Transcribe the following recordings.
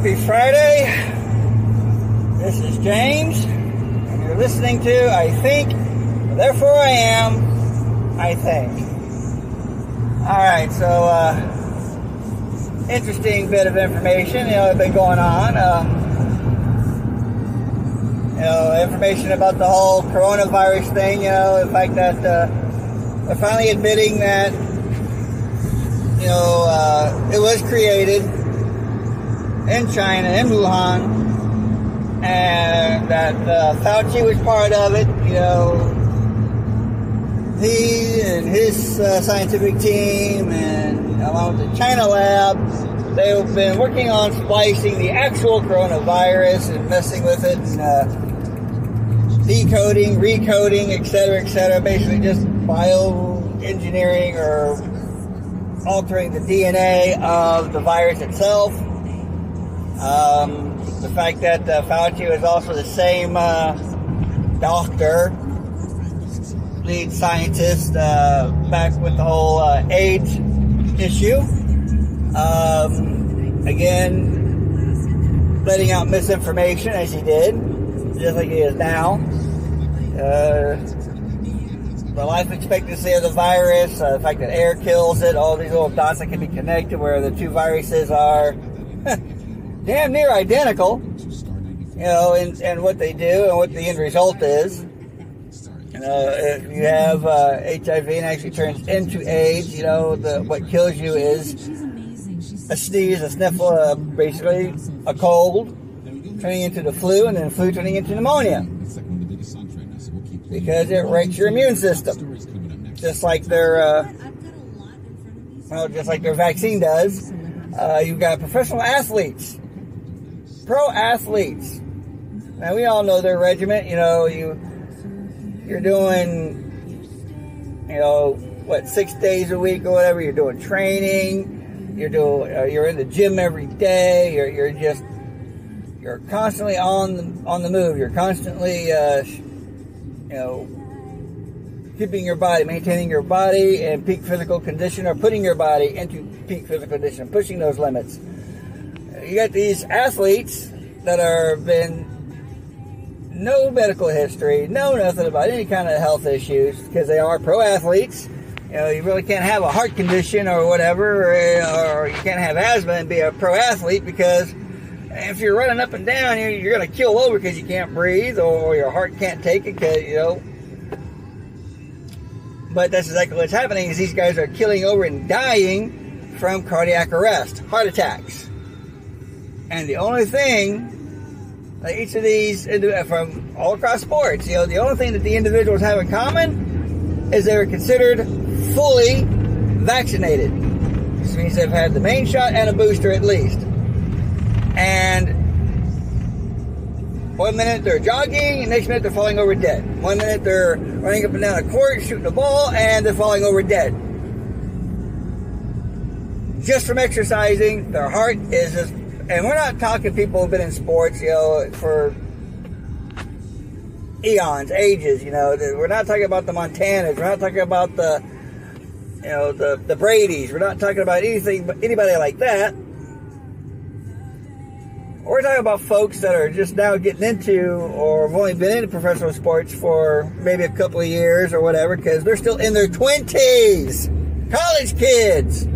Friday. This is James, and you're listening to I Think, Therefore I Am, I Think. Alright, so, uh, interesting bit of information, you know, have been going on. Um, you know, information about the whole coronavirus thing, you know, the fact that, uh, they're finally admitting that, you know, uh, it was created in China, in Wuhan, and that uh, Fauci was part of it. You know, he and his uh, scientific team, and along with the China lab, they've been working on splicing the actual coronavirus and messing with it, and uh, decoding, recoding, etc., etc. Basically, just bioengineering or altering the DNA of the virus itself. Um, the fact that uh, Fauci was also the same uh, doctor, lead scientist uh, back with the whole uh, AIDS issue. Um, again, letting out misinformation as he did, just like he is now. Uh, the life expectancy of the virus, uh, the fact that air kills it, all these little dots that can be connected where the two viruses are damn near identical, you know, and, and what they do and what the end result is. If you have uh, HIV and actually turns into AIDS, you know, the, what kills you is a sneeze, a sniffle, uh, basically a cold turning into the flu, and then flu turning into pneumonia because it wrecks your immune system, just like their, uh, well, just like their vaccine does. Uh, you've got professional athletes pro athletes. Now we all know their regiment. You know, you you're doing, you know, what six days a week or whatever. You're doing training. You're doing. Uh, you're in the gym every day. You're you're just you're constantly on the, on the move. You're constantly, uh, you know, keeping your body, maintaining your body in peak physical condition, or putting your body into peak physical condition, pushing those limits you got these athletes that are been no medical history, no nothing about any kind of health issues because they are pro athletes. You know, you really can't have a heart condition or whatever, or, or you can't have asthma and be a pro athlete because if you're running up and down, you're, you're going to kill over because you can't breathe or, or your heart can't take it because, you know. But that's exactly what's happening is these guys are killing over and dying from cardiac arrest, heart attacks. And the only thing that each of these, uh, from all across sports, you know, the only thing that the individuals have in common is they were considered fully vaccinated. This means they've had the main shot and a booster at least. And one minute they're jogging, and next minute they're falling over dead. One minute they're running up and down a court, shooting a ball, and they're falling over dead. Just from exercising, their heart is just and we're not talking people who've been in sports, you know, for eons, ages, you know. We're not talking about the Montanas. We're not talking about the, you know, the, the Brady's. We're not talking about anything, anybody like that. We're talking about folks that are just now getting into or have only been into professional sports for maybe a couple of years or whatever because they're still in their 20s. College kids,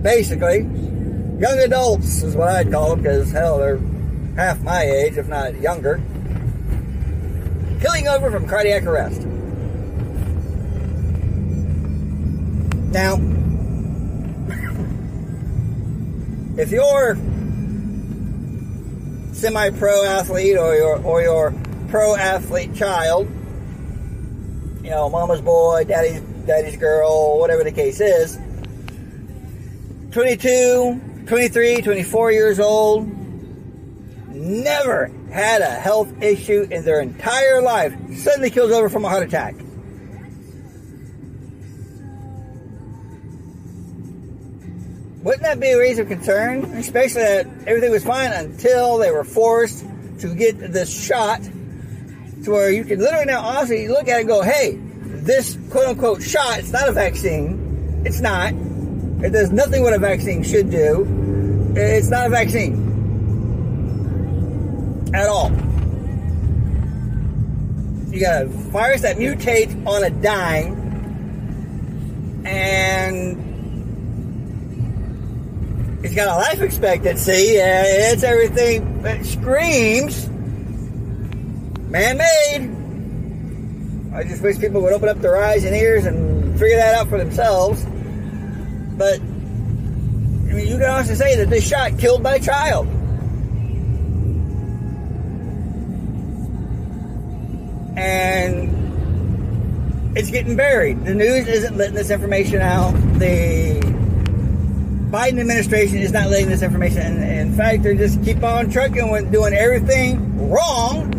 basically young adults is what I'd call them because hell, they're half my age, if not younger. Killing over from cardiac arrest. Now, if you're semi-pro athlete or your or your pro athlete child, you know, mama's boy, daddy's daddy's girl, whatever the case is, 22, 23, 24 years old, never had a health issue in their entire life, suddenly kills over from a heart attack. Wouldn't that be a reason of concern? Especially that everything was fine until they were forced to get this shot to where you can literally now honestly look at it and go, hey, this quote unquote shot, it's not a vaccine. It's not. It does nothing what a vaccine should do. It's not a vaccine. at all. You got a virus that mutates on a dime, and it's got a life expectancy. it's everything that screams man-made. I just wish people would open up their eyes and ears and figure that out for themselves. But I mean, you can also say that this shot killed my child. And it's getting buried. The news isn't letting this information out. The Biden administration is not letting this information. In, in fact, they just keep on trucking with doing everything wrong.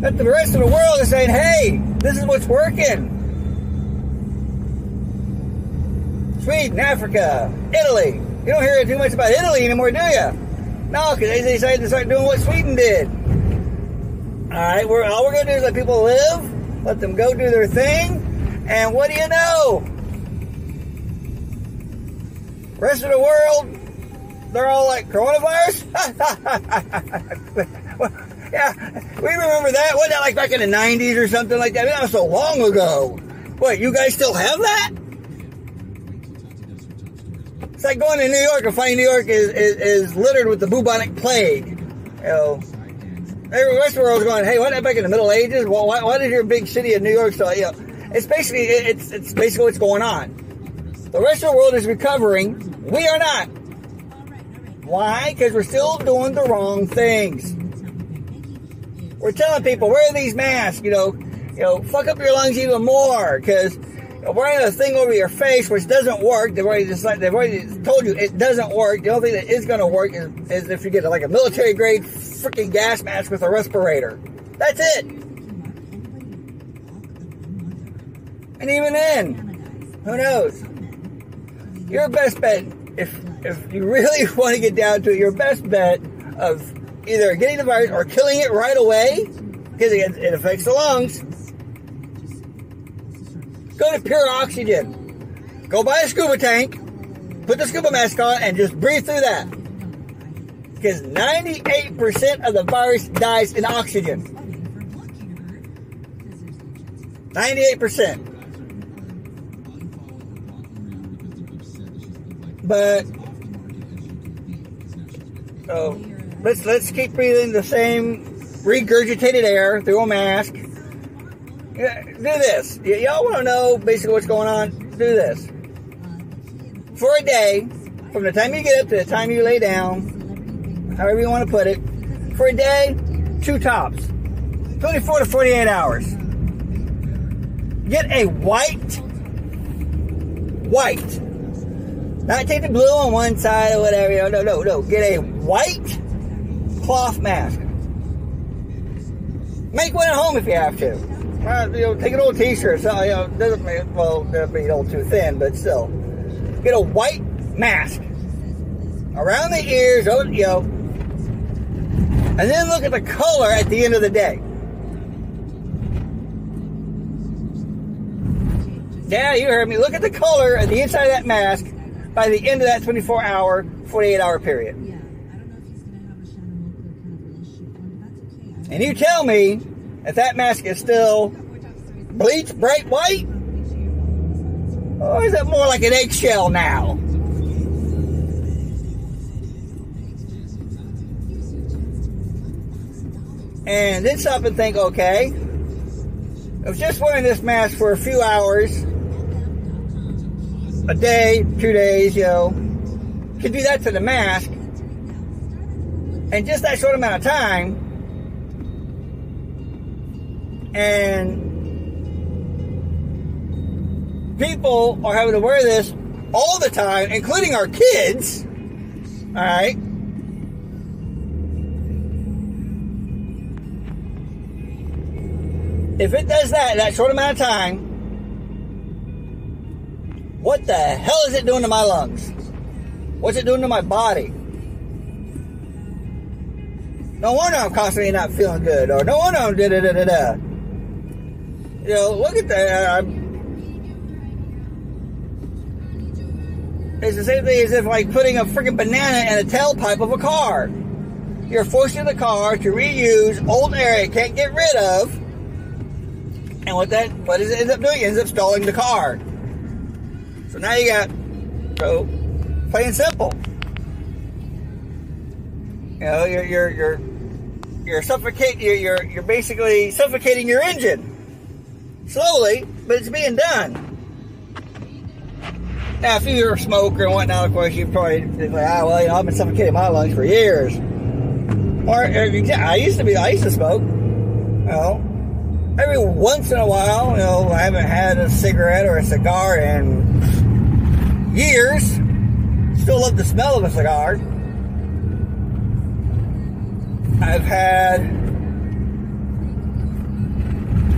But the rest of the world is saying, "Hey, this is what's working." Sweden, Africa, Italy. You don't hear too much about Italy anymore, do you? No, because they decided to start doing what Sweden did. All right, we're all we're gonna do is let people live, let them go do their thing, and what do you know? Rest of the world, they're all like coronavirus. yeah, we remember that. Wasn't that like back in the '90s or something like that? That was so long ago. What, you guys still have that? It's like going to New York and finding New York is, is, is littered with the bubonic plague. You know, every rest of the world's going, hey, what back in the Middle Ages? Well, why, why did your big city of New York still, you know, it's basically, it's, it's basically what's going on. The rest of the world is recovering. We are not. Why? Because we're still doing the wrong things. We're telling people, wear these masks, you know, you know, fuck up your lungs even more, because wearing a thing over your face, which doesn't work. They've already decided, they've already told you it doesn't work. The only thing that is going to work is, is if you get like a military grade freaking gas mask with a respirator. That's it. And even then, who knows? Your best bet, if if you really want to get down to it, your best bet of either getting the virus or killing it right away, because it, it affects the lungs, Go to pure oxygen. Go buy a scuba tank, put the scuba mask on, and just breathe through that. Because 98% of the virus dies in oxygen. 98%. But so let's let's keep breathing the same regurgitated air through a mask do this. Y- y'all want to know basically what's going on? Do this. For a day, from the time you get up to the time you lay down, however you want to put it, for a day, two tops. 24 to 48 hours. Get a white, white, not take the blue on one side or whatever. No, no, no. Get a white cloth mask. Make one at home if you have to. Uh, you know, take an old T-shirt. So, you know, doesn't make, well, that'd be a little too thin, but still, get a white mask around the ears, you know, and then look at the color at the end of the day. Yeah, you heard me. Look at the color at the inside of that mask by the end of that 24 hour, 48 hour period. And you tell me if that mask is still bleached bright white, or is it more like an eggshell now? And then stop and think, okay, I was just wearing this mask for a few hours, a day, two days, you know, could do that to the mask. And just that short amount of time, and people are having to wear this all the time, including our kids. All right. If it does that that short amount of time, what the hell is it doing to my lungs? What's it doing to my body? No wonder I'm constantly not feeling good, or no wonder I'm da da da da da. You know, look at that. I'm, it's the same thing as if like putting a freaking banana in a tailpipe of a car. you're forcing the car to reuse old air it can't get rid of. And what that what does it end up doing? It ends up stalling the car. So now you got so plain simple. You know, you're you're you're you're suffocating you're, you're you're basically suffocating your engine. Slowly, but it's being done. Now, if you're a smoker and whatnot, of course, you probably like, ah, well, you know, I've been suffocating my lungs for years. Or, I used to be, I used to smoke. You know, every once in a while, you know, I haven't had a cigarette or a cigar in years. Still love the smell of a cigar. I've had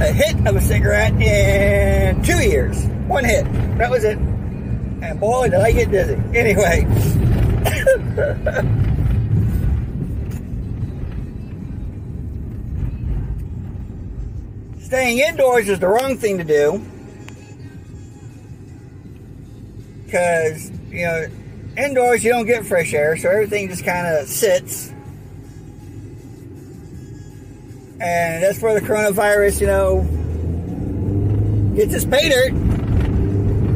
a hit of a cigarette in two years. One hit. That was it. And boy, did I get dizzy. Anyway. Staying indoors is the wrong thing to do. Because, you know, indoors you don't get fresh air, so everything just kind of sits. And that's where the coronavirus, you know, gets its pay dirt.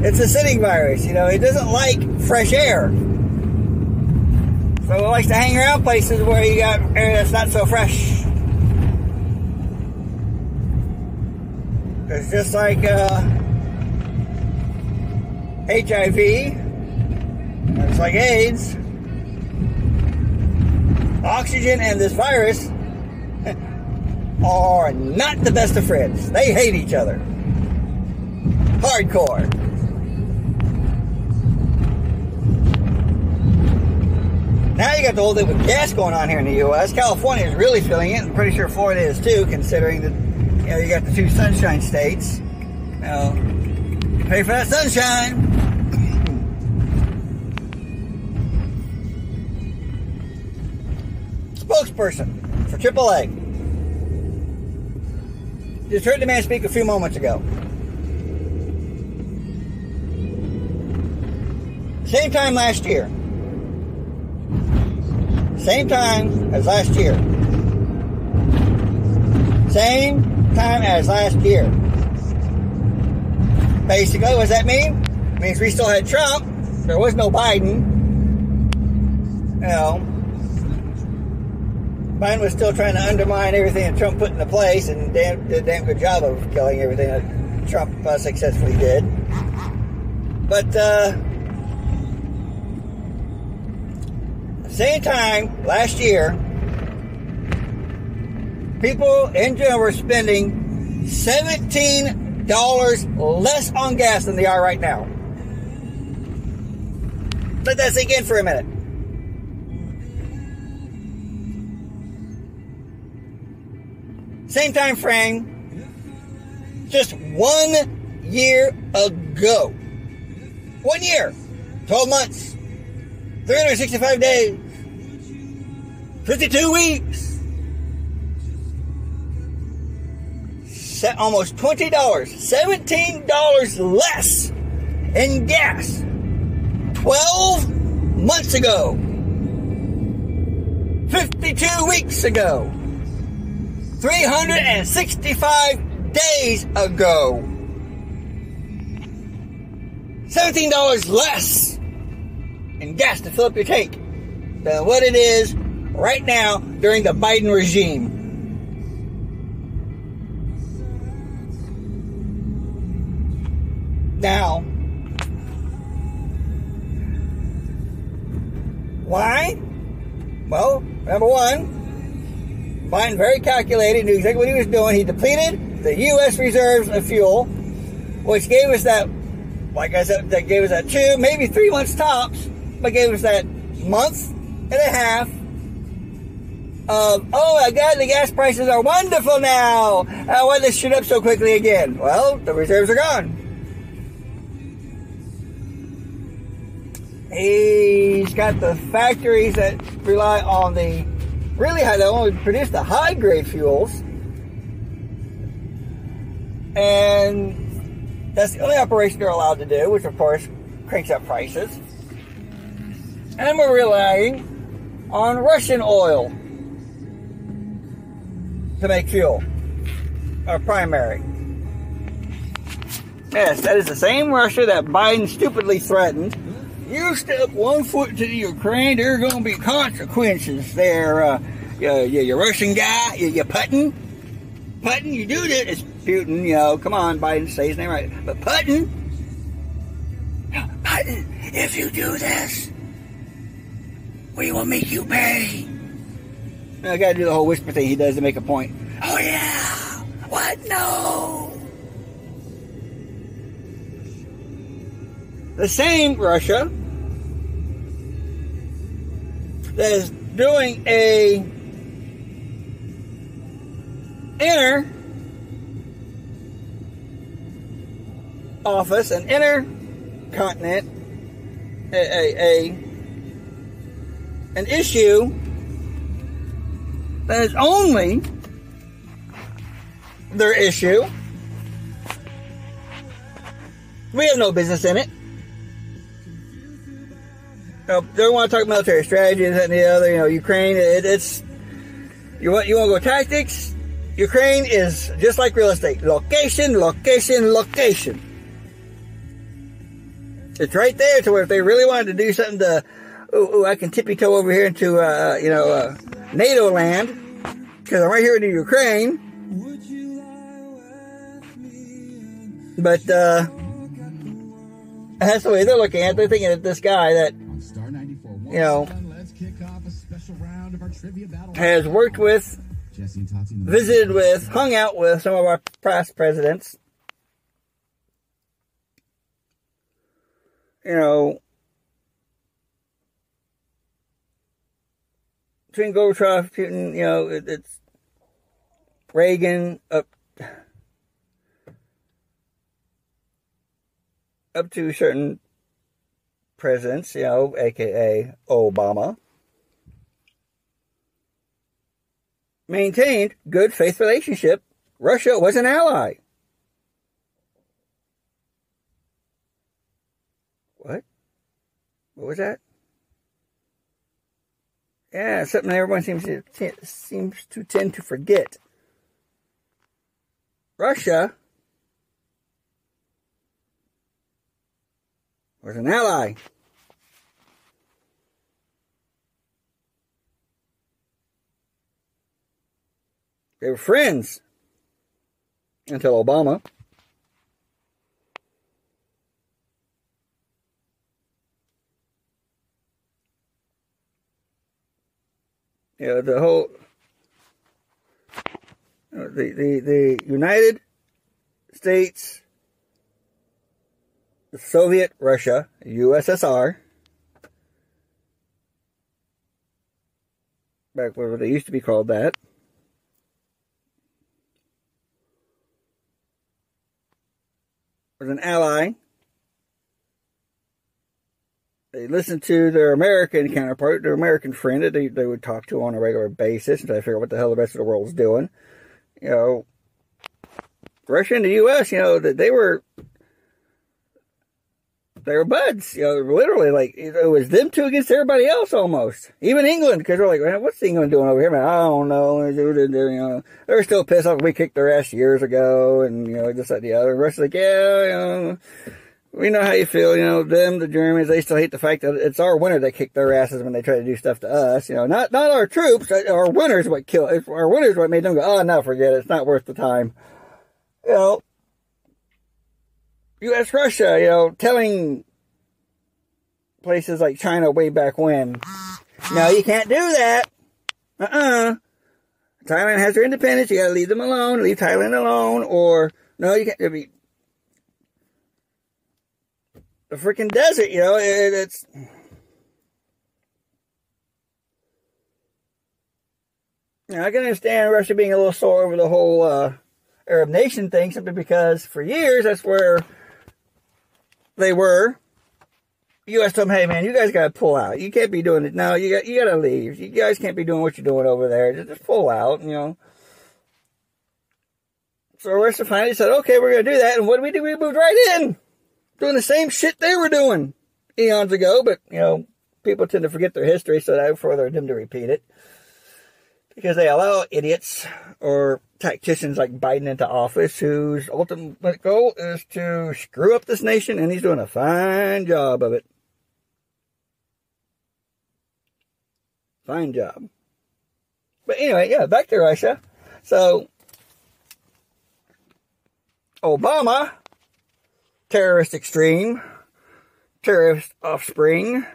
It's a sitting virus, you know, it doesn't like fresh air. So it likes to hang around places where you got air that's not so fresh. It's just like uh, HIV, it's like AIDS, oxygen and this virus are not the best of friends. They hate each other. Hardcore. Now you got the whole thing with gas going on here in the U.S. California is really feeling it. I'm pretty sure Florida is too, considering that you know you got the two sunshine states. Know, pay for that sunshine. Spokesperson for AAA. Just heard the man speak a few moments ago. Same time last year. Same time as last year. Same time as last year. Basically, what does that mean? It means we still had Trump. There was no Biden. You know, Biden was still trying to undermine everything that Trump put into place and damn, did a damn good job of killing everything that Trump uh, successfully did. But, uh, same time last year, people in general were spending $17 less on gas than they are right now. Let that sink in for a minute. Same time frame, just one year ago. One year, 12 months, 365 days. 52 weeks. Almost $20, $17 less in gas 12 months ago. 52 weeks ago. 365 days ago. $17 less in gas to fill up your tank than what it is right now during the Biden regime. Now, why? Well, number one, Biden very calculated, knew exactly what he was doing. He depleted the U.S. reserves of fuel, which gave us that, like I said, that gave us that two, maybe three months tops, but gave us that month and a half of, oh my God, the gas prices are wonderful now. Why did they shoot up so quickly again? Well, the reserves are gone. He's got the factories that rely on the really high, they only produce the high grade fuels. And that's the only operation they're allowed to do, which of course cranks up prices. And we're relying on Russian oil to make fuel. Our primary. Yes, that is the same Russia that Biden stupidly threatened. You step one foot to the Ukraine, there are going to be consequences there. Uh, you, you, you Russian guy, you, you Putin. Putin, you do this. It's Putin, you know. Come on, Biden, say his name right. But Putin, Putin, if you do this, we will make you pay. I gotta do the whole whisper thing he does to make a point. Oh yeah! What? No! The same Russia that is doing a inner office, an inner continent, a, a, a an issue that is only their issue. We have no business in it. Know, they want to talk military strategy and the other. You know, Ukraine. It, it's you want you want to go tactics. Ukraine is just like real estate: location, location, location. It's right there to where if they really wanted to do something to, ooh, ooh I can tippy toe over here into uh, you know uh, NATO land because I'm right here in the Ukraine. But uh, that's the way they're looking at. They're thinking that this guy that you know has worked with, visited with, hung out with some of our past presidents. You know, between Gorbachev, Putin, you know, it, it's Reagan up up to certain presidents, you know, aka Obama, maintained good faith relationship. Russia was an ally. What? What was that? Yeah, something everyone seems to seems to tend to forget. Russia was an ally. They were friends until Obama. You know, the whole uh, the the the United States Soviet Russia, USSR, back where they used to be called that, was an ally. They listened to their American counterpart, their American friend that they, they would talk to on a regular basis try to figure out what the hell the rest of the world's doing. You know, Russia and the U.S., you know, that they were they were buds, you know, literally like it was them two against everybody else almost. Even England, because they're like, man, what's England doing over here? Man, I don't know. You know, they're still pissed off. We kicked their ass years ago, and you know, just like the other. And the like, yeah, you know, we know how you feel. You know, them, the Germans, they still hate the fact that it's our winter that kicked their asses when they try to do stuff to us. You know, not not our troops. Uh, our winners what kill. Our winners what made them go, oh no, forget it. It's not worth the time. You know U.S. Russia, you know, telling places like China way back when, no, you can't do that. Uh-uh. Thailand has their independence. You gotta leave them alone. Leave Thailand alone. Or, no, you can't. I mean, the freaking desert, you know, it, it's. Now, I can understand Russia being a little sore over the whole uh, Arab nation thing simply because for years that's where they were. U.S. told them, hey man, you guys got to pull out. You can't be doing it. No, you got you got to leave. You guys can't be doing what you're doing over there. Just, pull out, you know. So Russia finally said, okay, we're to do that. And what did we do? We moved right in, doing the same shit they were doing eons ago. But you know, people tend to forget their history, so I further them to repeat it. because they allow idiots or tacticians like Biden into office whose ultimate goal is to screw up this nation, and he's doing a fine job of it. Fine job. But anyway, yeah, back to Russia. So, Obama, terrorist extreme, terrorist offspring,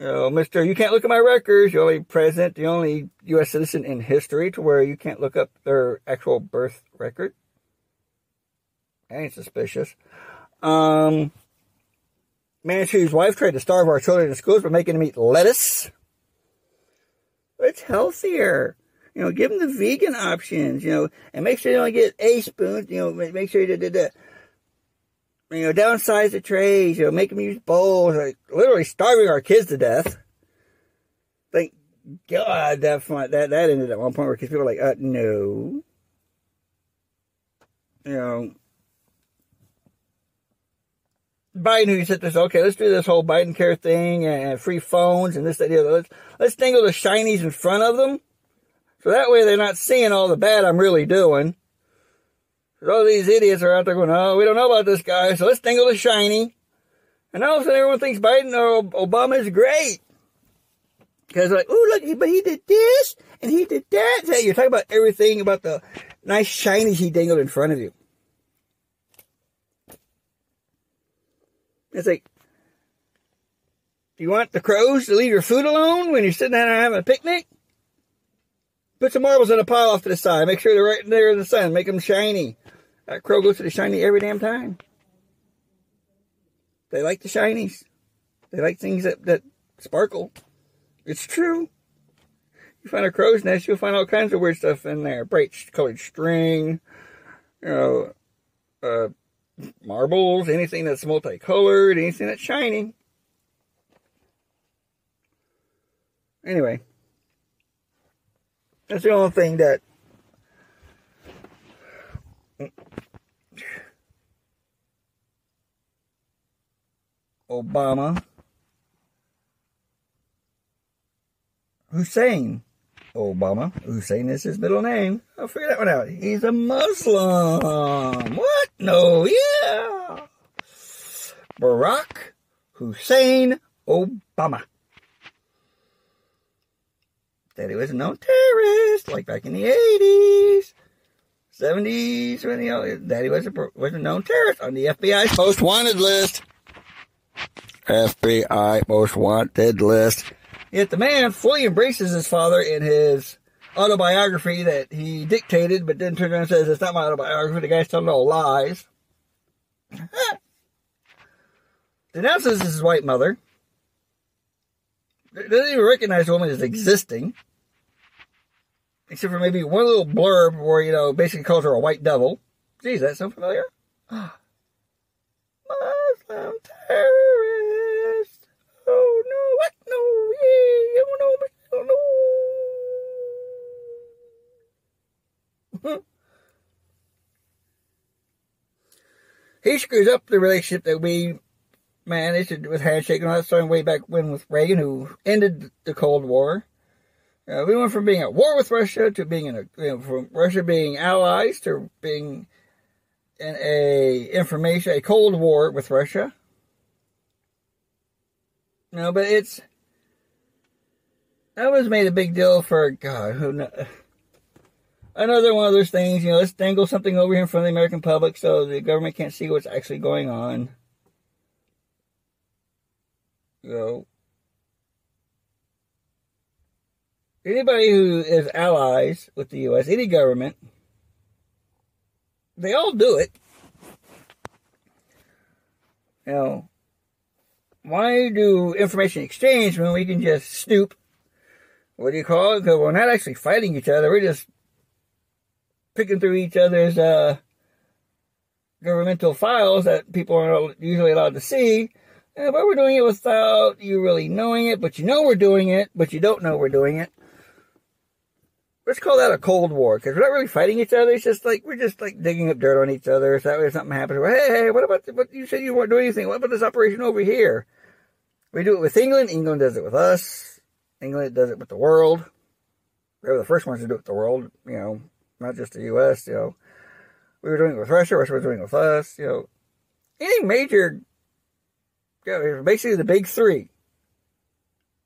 know, Mister, you can't look at my records. You're only president, the only U.S. citizen in history to where you can't look up their actual birth record. That ain't suspicious. Um, man whose wife tried to starve our children in schools by making them eat lettuce. It's healthier. You know, give them the vegan options, you know, and make sure they don't get a spoon, you know, make sure you did that you know, downsize the trays, you know, make them use bowls, like literally starving our kids to death. Thank God that fun, that that ended at one point where kids people were like, uh, no. You know, Biden who said this, okay, let's do this whole Biden care thing and free phones and this, that, the other. Let's, let's dangle the shinies in front of them. So that way they're not seeing all the bad I'm really doing. All these idiots are out there going, oh, we don't know about this guy, so let's dangle the shiny. And all of a sudden everyone thinks Biden or Obama is great. Because like, oh, look, but he did this, and he did that. So you're talking about everything about the nice shinies he dangled in front of you. It's like, do you want the crows to leave your food alone when you're sitting down and having a picnic? Put some marbles in a pile off to the side. Make sure they're right there in the sun. Make them shiny. That crow goes to the shiny every damn time. They like the shinies. They like things that, that sparkle. It's true. You find a crow's nest, you'll find all kinds of weird stuff in there. Bright colored string, you know, uh, marbles, anything that's multicolored, anything that's shiny. Anyway, that's the only thing that Obama, Hussein Obama. Hussein is his middle name. I'll figure that one out. He's a Muslim. What? No, yeah. Barack Hussein Obama. That he was a known terrorist, like back in the 80s. 70s, when know, that he was a, was a known terrorist on the FBI's most wanted list. FBI most wanted list. Yet the man fully embraces his father in his autobiography that he dictated, but then turns around and says, it's not my autobiography, the guy's telling all lies. Denounces his white mother. Doesn't even recognize the woman as existing except for maybe one little blurb where, you know, basically calls her a white devil. Geez, that sound familiar? Muslim terrorist. Oh no, what? No, yeah, oh no, oh no. he screws up the relationship that we managed with handshake and all that starting way back when with Reagan, who ended the Cold War. Uh, we went from being at war with Russia to being in a, you know, from Russia being allies to being in a information, a Cold War with Russia. No, but it's, that was made a big deal for, God, who knows. Another one of those things, you know, let's dangle something over here in front of the American public so the government can't see what's actually going on. You know, anybody who is allies with the U.S., any government, they all do it. You know, why do information exchange when we can just stoop? What do you call it? Because we're not actually fighting each other. We're just picking through each other's uh, governmental files that people aren't usually allowed to see. but we're doing it without you really knowing it, but you know we're doing it, but you don't know we're doing it let's call that a cold war because we're not really fighting each other. It's just like we're just like digging up dirt on each other. So that way, if something happens, we're, hey, hey, what about the, what you said you weren't doing anything? What about this operation over here? We do it with England. England does it with us. England does it with the world. We were the first ones to do it with the world, you know, not just the U.S., you know. We were doing it with Russia, Russia was doing it with us, you know. Any major, you know, basically the big three.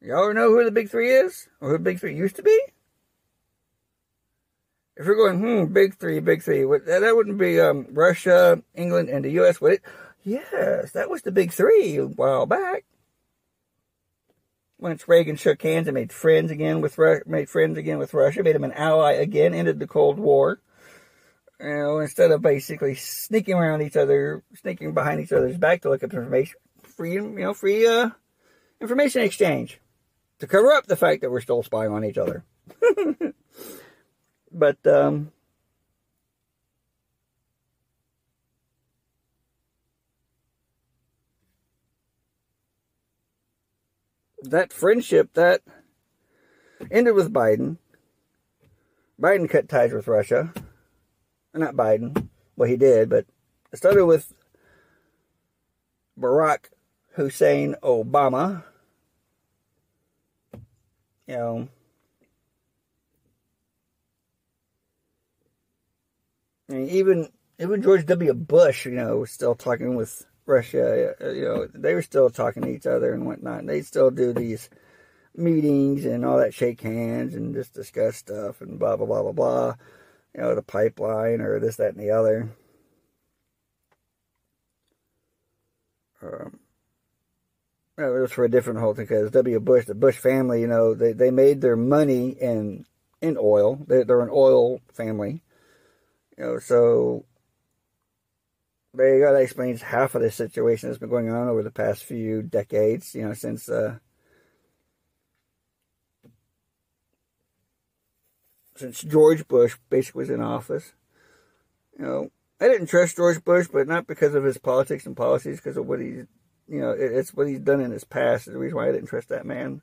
Y'all know who the big three is? Or who the big three used to be? If you're going, hmm, big three, big three, that wouldn't be um, Russia, England, and the U.S., would it? Yes, that was the big three a while back. Once Reagan shook hands and made friends again with made friends again with Russia, made him an ally again, ended the Cold War. You know, instead of basically sneaking around each other, sneaking behind each other's back to look up information, free, you know, free uh, information exchange to cover up the fact that we're still spying on each other. But um, that friendship that ended with Biden. Biden cut ties with Russia. Not Biden. Well, he did, but it started with Barack Hussein Obama. You know, mean, even even George W. Bush, you know, was still talking with Russia. Uh, you know, they were still talking to each other and whatnot. And they still do these meetings and all that, shake hands and just discuss stuff and blah blah blah blah blah. You know, the pipeline or this, that, and the other. Um, it was for a different whole thing because W. Bush, the Bush family, you know, they, they made their money in in oil. They, they're an oil family you know, so there you go. That explains half of the situation that's been going on over the past few decades. You know, since uh, since George Bush basically was in office. You know, I didn't trust George Bush, but not because of his politics and policies, because of what he's, you know, it's what he's done in his past. Is the reason why I didn't trust that man.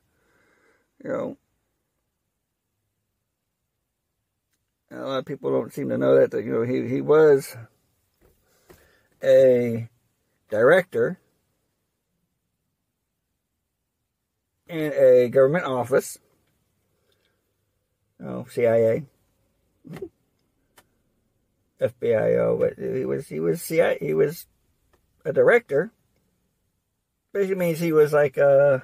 You know, a lot of people don't seem to know that, that you know he, he was a director in a government office, oh CIA, FBIO, but he was he was CIA, he was a director. Basically means he was like a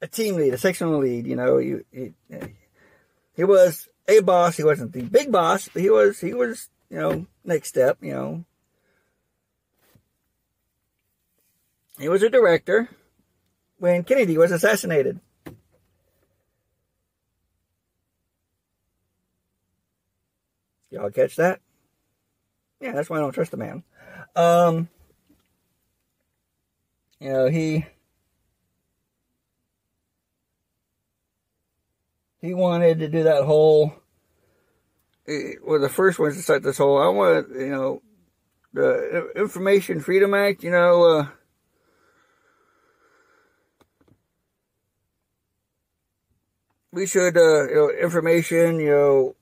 a team lead, a sectional lead. You know, you, you he was a boss. He wasn't the big boss, but he was, he was, you know, next step, you know. He was a director when Kennedy was assassinated. Y'all catch that? Yeah, that's why I don't trust the man. Um, you know, he he wanted to do that whole. Well, the first ones to start this whole. I want to, you know, the Information Freedom Act. You know, uh, we should, uh, you know, information. You know,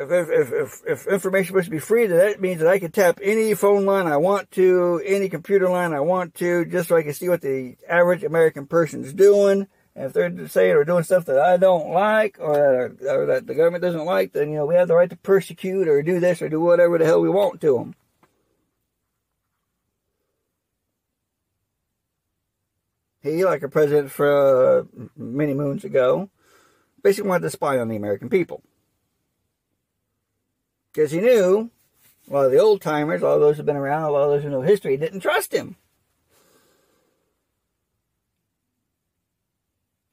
if, if, if, if information to be free, then that means that I can tap any phone line I want to, any computer line I want to, just so I can see what the average American person's doing if they're saying or doing stuff that I don't like or that, or that the government doesn't like, then, you know, we have the right to persecute or do this or do whatever the hell we want to them. He, like a president for uh, many moons ago, basically wanted to spy on the American people. Because he knew a lot of the old timers, a lot of those who've been around, a lot of those who know history, didn't trust him.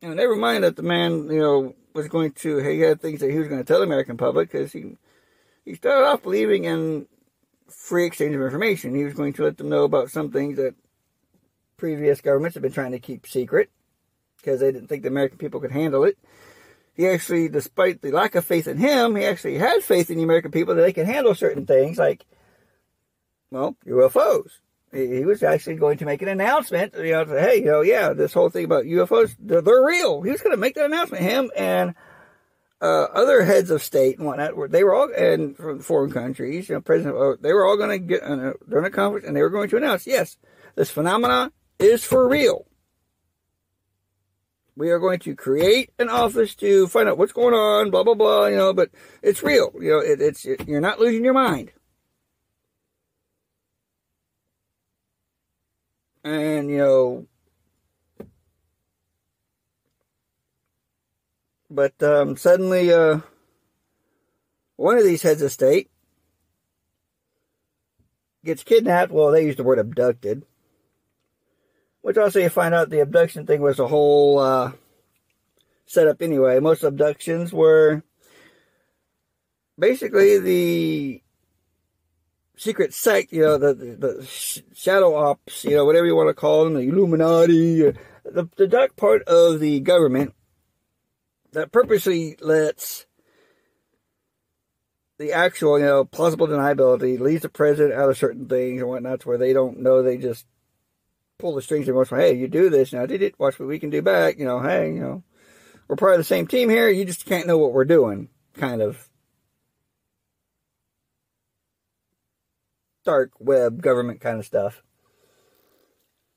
Never mind that the man, you know, was going to, he had things that he was going to tell the American public because he, he started off believing in free exchange of information. He was going to let them know about some things that previous governments have been trying to keep secret because they didn't think the American people could handle it. He actually, despite the lack of faith in him, he actually had faith in the American people that they could handle certain things like, well, UFOs he was actually going to make an announcement, you know, say, hey, you know, yeah, this whole thing about UFOs, they're, they're real. He was going to make that announcement. Him and uh, other heads of state and whatnot, they were all, and from foreign countries, you know, President, uh, they were all going to get uh, during a conference and they were going to announce, yes, this phenomena is for real. We are going to create an office to find out what's going on, blah blah blah. You know, but it's real. You know, it, it's it, you're not losing your mind. And you know, but um, suddenly, uh, one of these heads of state gets kidnapped. Well, they use the word abducted which also you find out the abduction thing was a whole uh, setup anyway. Most abductions were basically the secret sect, you know, the, the, the shadow ops, you know, whatever you want to call them, the Illuminati, uh, the, the dark part of the government that purposely lets the actual, you know, plausible deniability leaves the president out of certain things and whatnot to where they don't know, they just pull the strings and watch, hey, you do this now, did it? Watch what we can do back. You know, hey, you know, we're part of the same team here. You just can't know what we're doing. Kind of dark web government kind of stuff.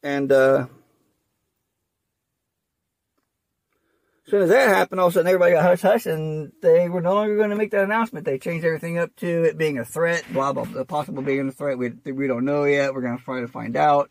And uh, as soon as that happened, all of a sudden everybody got hush hush, and they were no longer going to make that announcement. They changed everything up to it being a threat, blah blah, the possible being a threat. We we don't know yet. We're going to try to find out.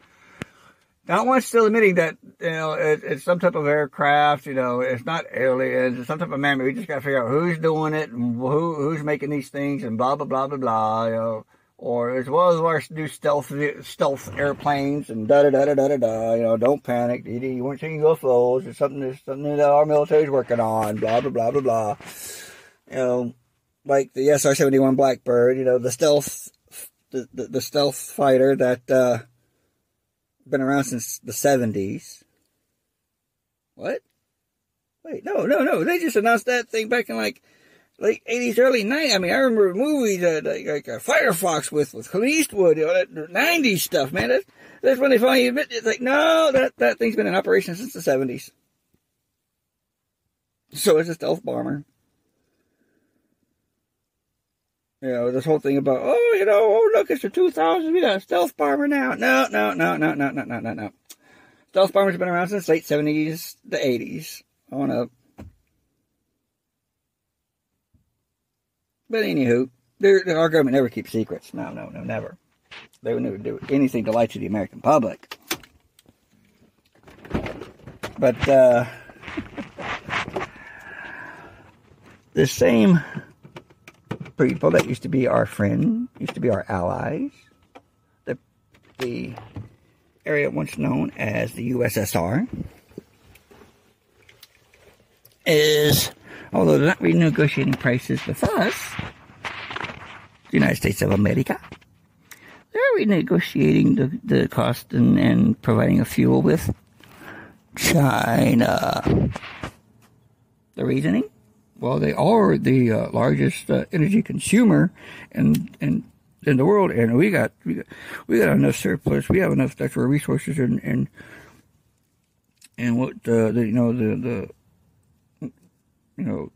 Not one still admitting that, you know, it, it's some type of aircraft, you know, it's not aliens, it's some type of man. We just got to figure out who's doing it and who, who's making these things and blah, blah, blah, blah, blah, you know. Or as well as our new stealth, stealth airplanes and da da da da da da you know, don't panic. You, weren't seeing UFOs. It's something, it's something that our military's working on, blah, blah, blah, blah, blah. You know, like the SR 71 Blackbird, you know, the stealth, the, the, the stealth fighter that, uh, been around since the 70s. What? Wait, no, no, no. They just announced that thing back in like late 80s, early 90s. I mean, I remember movies uh, like, like uh, Firefox with, with Clint Eastwood, you know, that 90s stuff, man. That's, that's when they finally admit it's like, no, that, that thing's been in operation since the 70s. So it's a stealth bomber. You know, this whole thing about, oh, you know, oh, look, it's the 2000s. We got a stealth bomber now. No, no, no, no, no, no, no, no, no. Stealth bombers have been around since late 70s, the 80s, on up. But anywho, our government never keeps secrets. No, no, no, never. They would never do anything to lie to the American public. But, uh, the same people that used to be our friend, used to be our allies. The, the area once known as the USSR is, although they're not renegotiating prices with us, the United States of America, they're renegotiating the, the cost and, and providing a fuel with China. The reasoning? well, they are the uh, largest uh, energy consumer in, in in the world, and we got we got we got enough surplus. We have enough natural resources, and and and what uh, the you know the the you know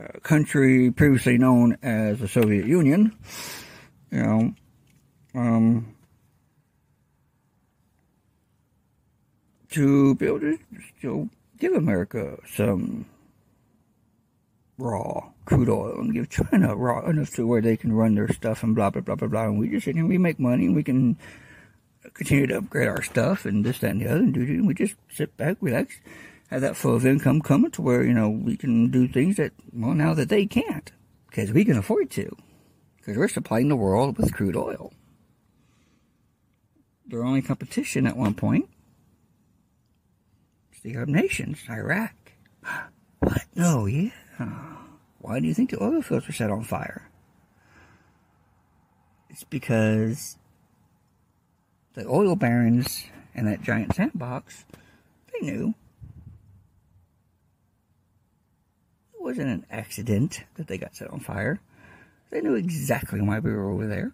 uh, country previously known as the Soviet Union, you know, um, to be able to still give America some raw crude oil and give China raw enough to where they can run their stuff and blah blah blah blah blah. And we just sit here we make money and we can continue to upgrade our stuff and this that and the other and do and we just sit back, relax, have that flow of income coming to where you know we can do things that well now that they can't because we can afford to because we're supplying the world with crude oil. Their only competition at one point the Arab nations, Iraq. What? No, yeah. Why do you think the oil fields were set on fire? It's because the oil barons in that giant sandbox, they knew. It wasn't an accident that they got set on fire. They knew exactly why we were over there.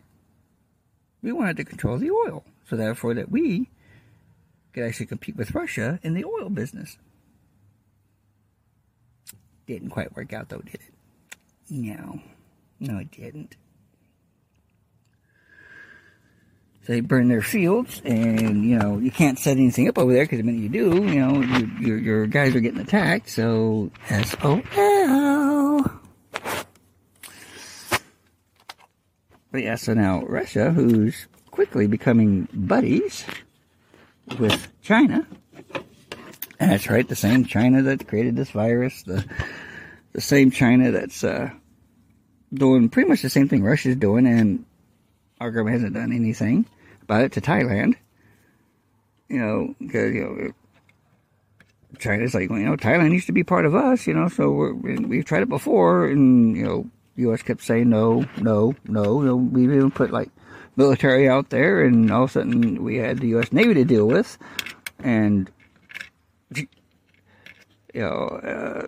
We wanted to control the oil, so therefore that we could actually compete with Russia in the oil business. Didn't quite work out though, did it? No. No, it didn't. They burn their fields, and you know you can't set anything up over there because the minute you do, you know you, your your guys are getting attacked. So S O L. But yeah, so now Russia, who's quickly becoming buddies with China, and that's right, the same China that created this virus, the the same China that's uh, doing pretty much the same thing Russia's doing, and our government hasn't done anything about it to Thailand. You know, because you know, China's like, well, you know, Thailand used to be part of us, you know, so we have tried it before, and you know, U.S. kept saying no, no, no. no. We even put like military out there, and all of a sudden we had the U.S. Navy to deal with, and you know, uh,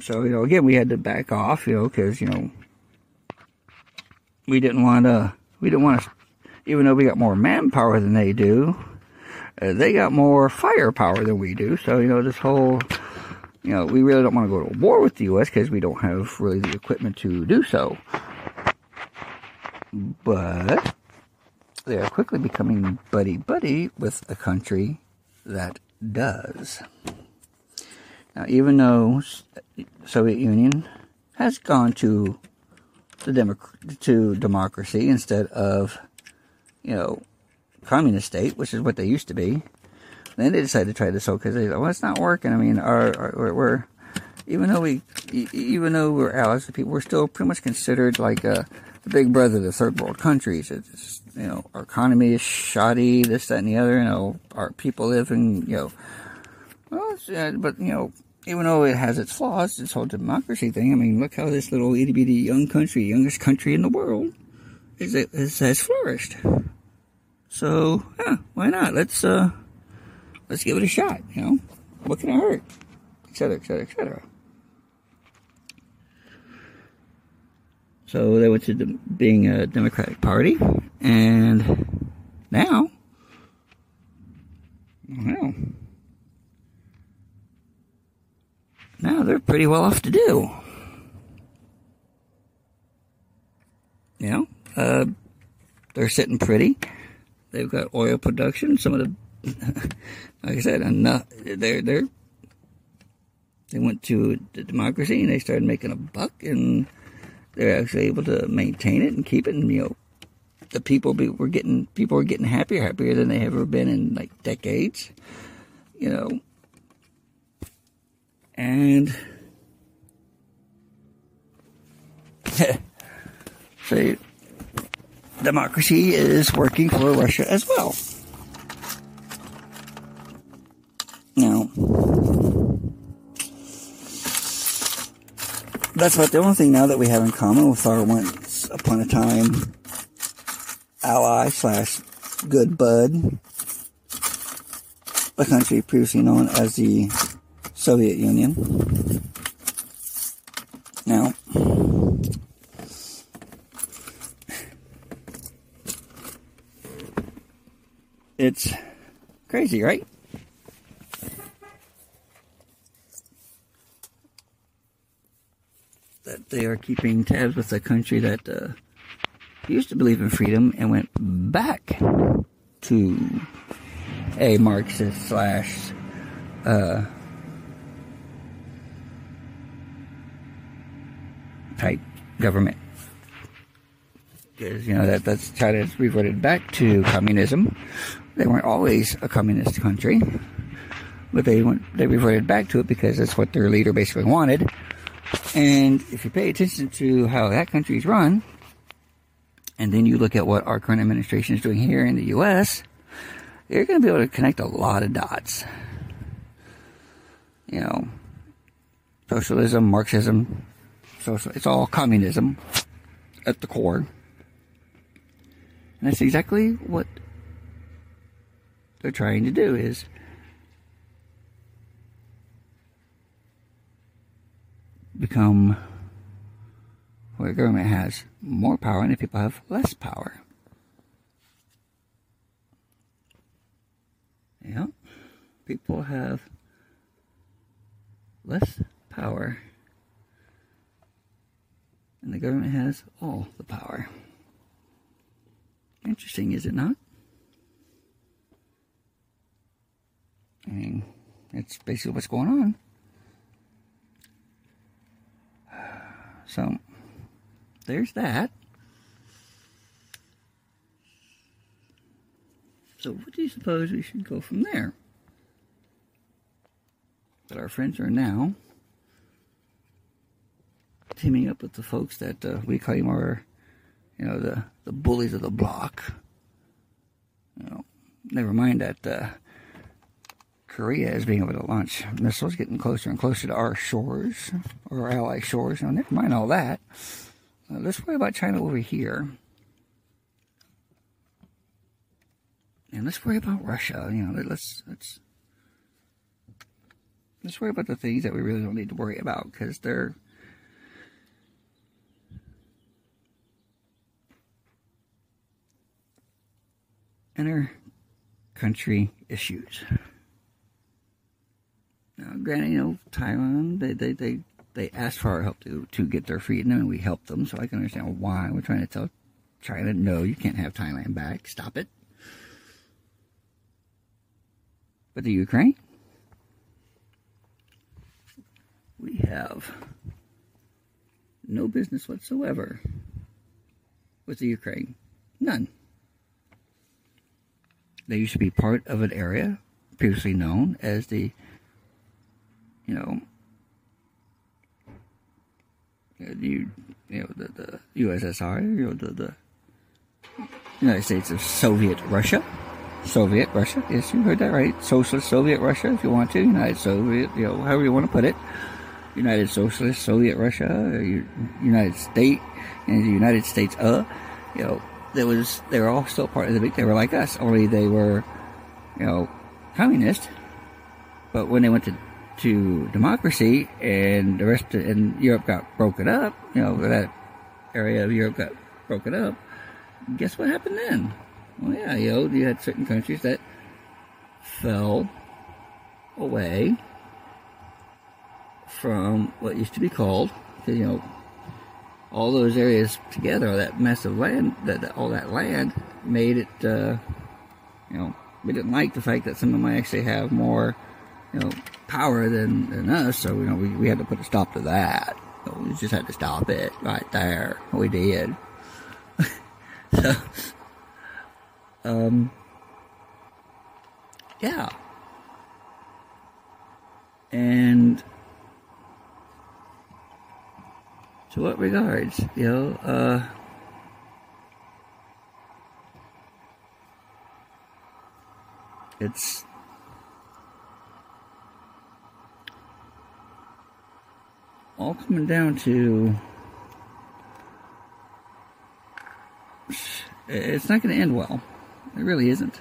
so you know, again, we had to back off, you know, because you know, we didn't want to, we didn't want to, even though we got more manpower than they do, uh, they got more firepower than we do. So you know, this whole you know, we really don't want to go to war with the U.S. because we don't have really the equipment to do so. But they are quickly becoming buddy buddy with a country that does. Now, even though Soviet Union has gone to the democ- to democracy instead of, you know, communist state, which is what they used to be, then they decided to try this whole because they thought, well, it's not working. I mean, our, our, we're, even though we, even though we're allies with people, we're still pretty much considered like a, the big brother of the third world countries. It's, you know, our economy is shoddy, this, that, and the other. You know, our people live in, you know, well, uh, but you know, even though it has its flaws, this whole democracy thing. I mean, look how this little itty bitty young country, youngest country in the world, is, is has flourished. So, yeah, why not? Let's uh, let's give it a shot, you know? What can it hurt? Etc., etc., etc. So they went to the, being a Democratic Party, and now, well, now they're pretty well off to do. You know, uh, they're sitting pretty. They've got oil production. Some of the like I said, enough. They're they're they went to the democracy and they started making a buck, and they're actually able to maintain it and keep it. And you know, the people be, were getting people were getting happier, happier than they ever been in like decades. You know, and so democracy is working for Russia as well. Now, that's about the only thing now that we have in common with our once upon a time ally slash good bud, a country previously known as the Soviet Union. Now, it's crazy, right? that they are keeping tabs with a country that uh, used to believe in freedom and went back to a Marxist slash uh, type government. Because, you know, that, that's China's reverted back to communism. They weren't always a communist country, but they went, they reverted back to it because that's what their leader basically wanted and if you pay attention to how that country is run, and then you look at what our current administration is doing here in the U.S., you're going to be able to connect a lot of dots. You know, socialism, Marxism, social, it's all communism at the core. And that's exactly what they're trying to do is become where government has more power and the people have less power. Yeah, people have less power and the government has all the power. interesting, is it not? I mean, it's basically what's going on. So, there's that. So, what do you suppose we should go from there? That our friends are now teaming up with the folks that uh, we claim are, you know, the, the bullies of the block. You know, never mind that uh, Korea is being able to launch missiles, getting closer and closer to our shores, or ally shores. Now, never mind all that. Uh, let's worry about China over here. And let's worry about Russia. You know, let's let's let's worry about the things that we really don't need to worry about because they're inner country issues. Now, granted, you know, Taiwan, they, they, they, they asked for our help to, to get their freedom, and we helped them, so I can understand why we're trying to tell China, no, you can't have Thailand back. Stop it. But the Ukraine, we have no business whatsoever with the Ukraine. None. They used to be part of an area previously known as the, you know, the, you know, the, the USSR, you know, the, the United States of Soviet Russia. Soviet Russia, yes, you heard that right. Socialist Soviet Russia, if you want to. United Soviet, you know, however you want to put it. United Socialist Soviet Russia, United State, and the United States, uh, you know, there was they were all still part of the big. They were like us, only they were, you know, communist. But when they went to to democracy and the rest of, and Europe got broken up, you know, that area of Europe got broken up. Guess what happened then? Well, yeah, you know, you had certain countries that fell away from what used to be called, you know, all those areas together, that mess of land, that, that all that land, made it, uh, you know, we didn't like the fact that some of them actually have more, you know, power than, than us. So, you know, we, we had to put a stop to that. So we just had to stop it right there. We did. so, um, yeah. And to what regards, you know, uh, it's all coming down to it's not going to end well. It really isn't.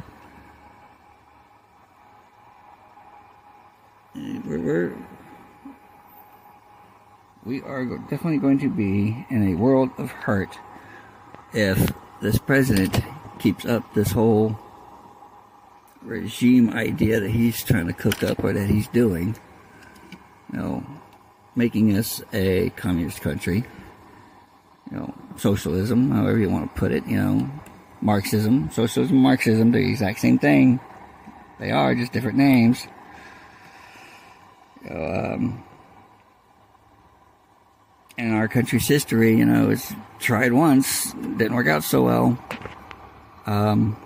We're, we're we are definitely going to be in a world of hurt if this president keeps up this whole regime idea that he's trying to cook up or that he's doing. You know, making us a communist country. You know, socialism, however you want to put it, you know, Marxism, socialism, Marxism, they're the exact same thing. They are just different names. You know, um, in our country's history, you know, it's tried once, didn't work out so well. Um,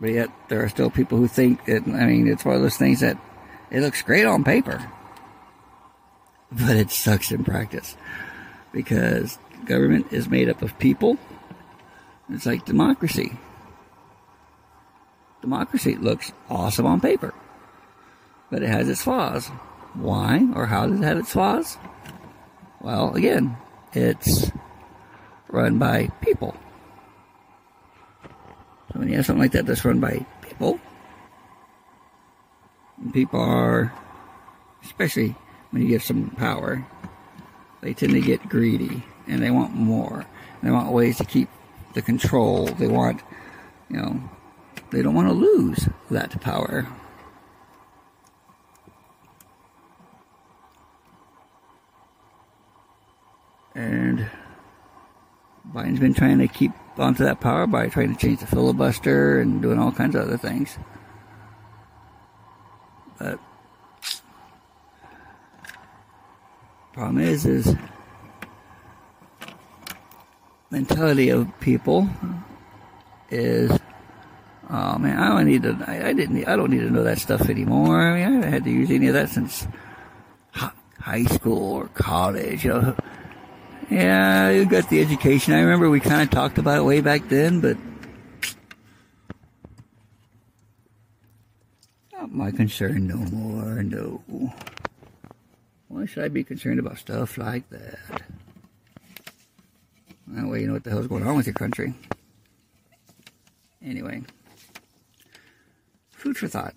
but yet, there are still people who think that, I mean, it's one of those things that it looks great on paper, but it sucks in practice because government is made up of people. It's like democracy. Democracy looks awesome on paper, but it has its flaws. Why or how does it have its flaws? Well, again, it's run by people. So when you have something like that that's run by people, people are, especially when you give some power, they tend to get greedy and they want more. They want ways to keep the control. They want, you know, they don't want to lose that power. And Biden's been trying to keep onto that power by trying to change the filibuster and doing all kinds of other things. But problem is, is mentality of people is, oh man, I don't need to, I, I didn't, I don't need to know that stuff anymore. I mean, I haven't had to use any of that since high school or college. You know, yeah, you got the education. I remember we kind of talked about it way back then, but not my concern no more. No. Should I be concerned about stuff like that? That way you know what the hell's going on with your country. Anyway, food for thought.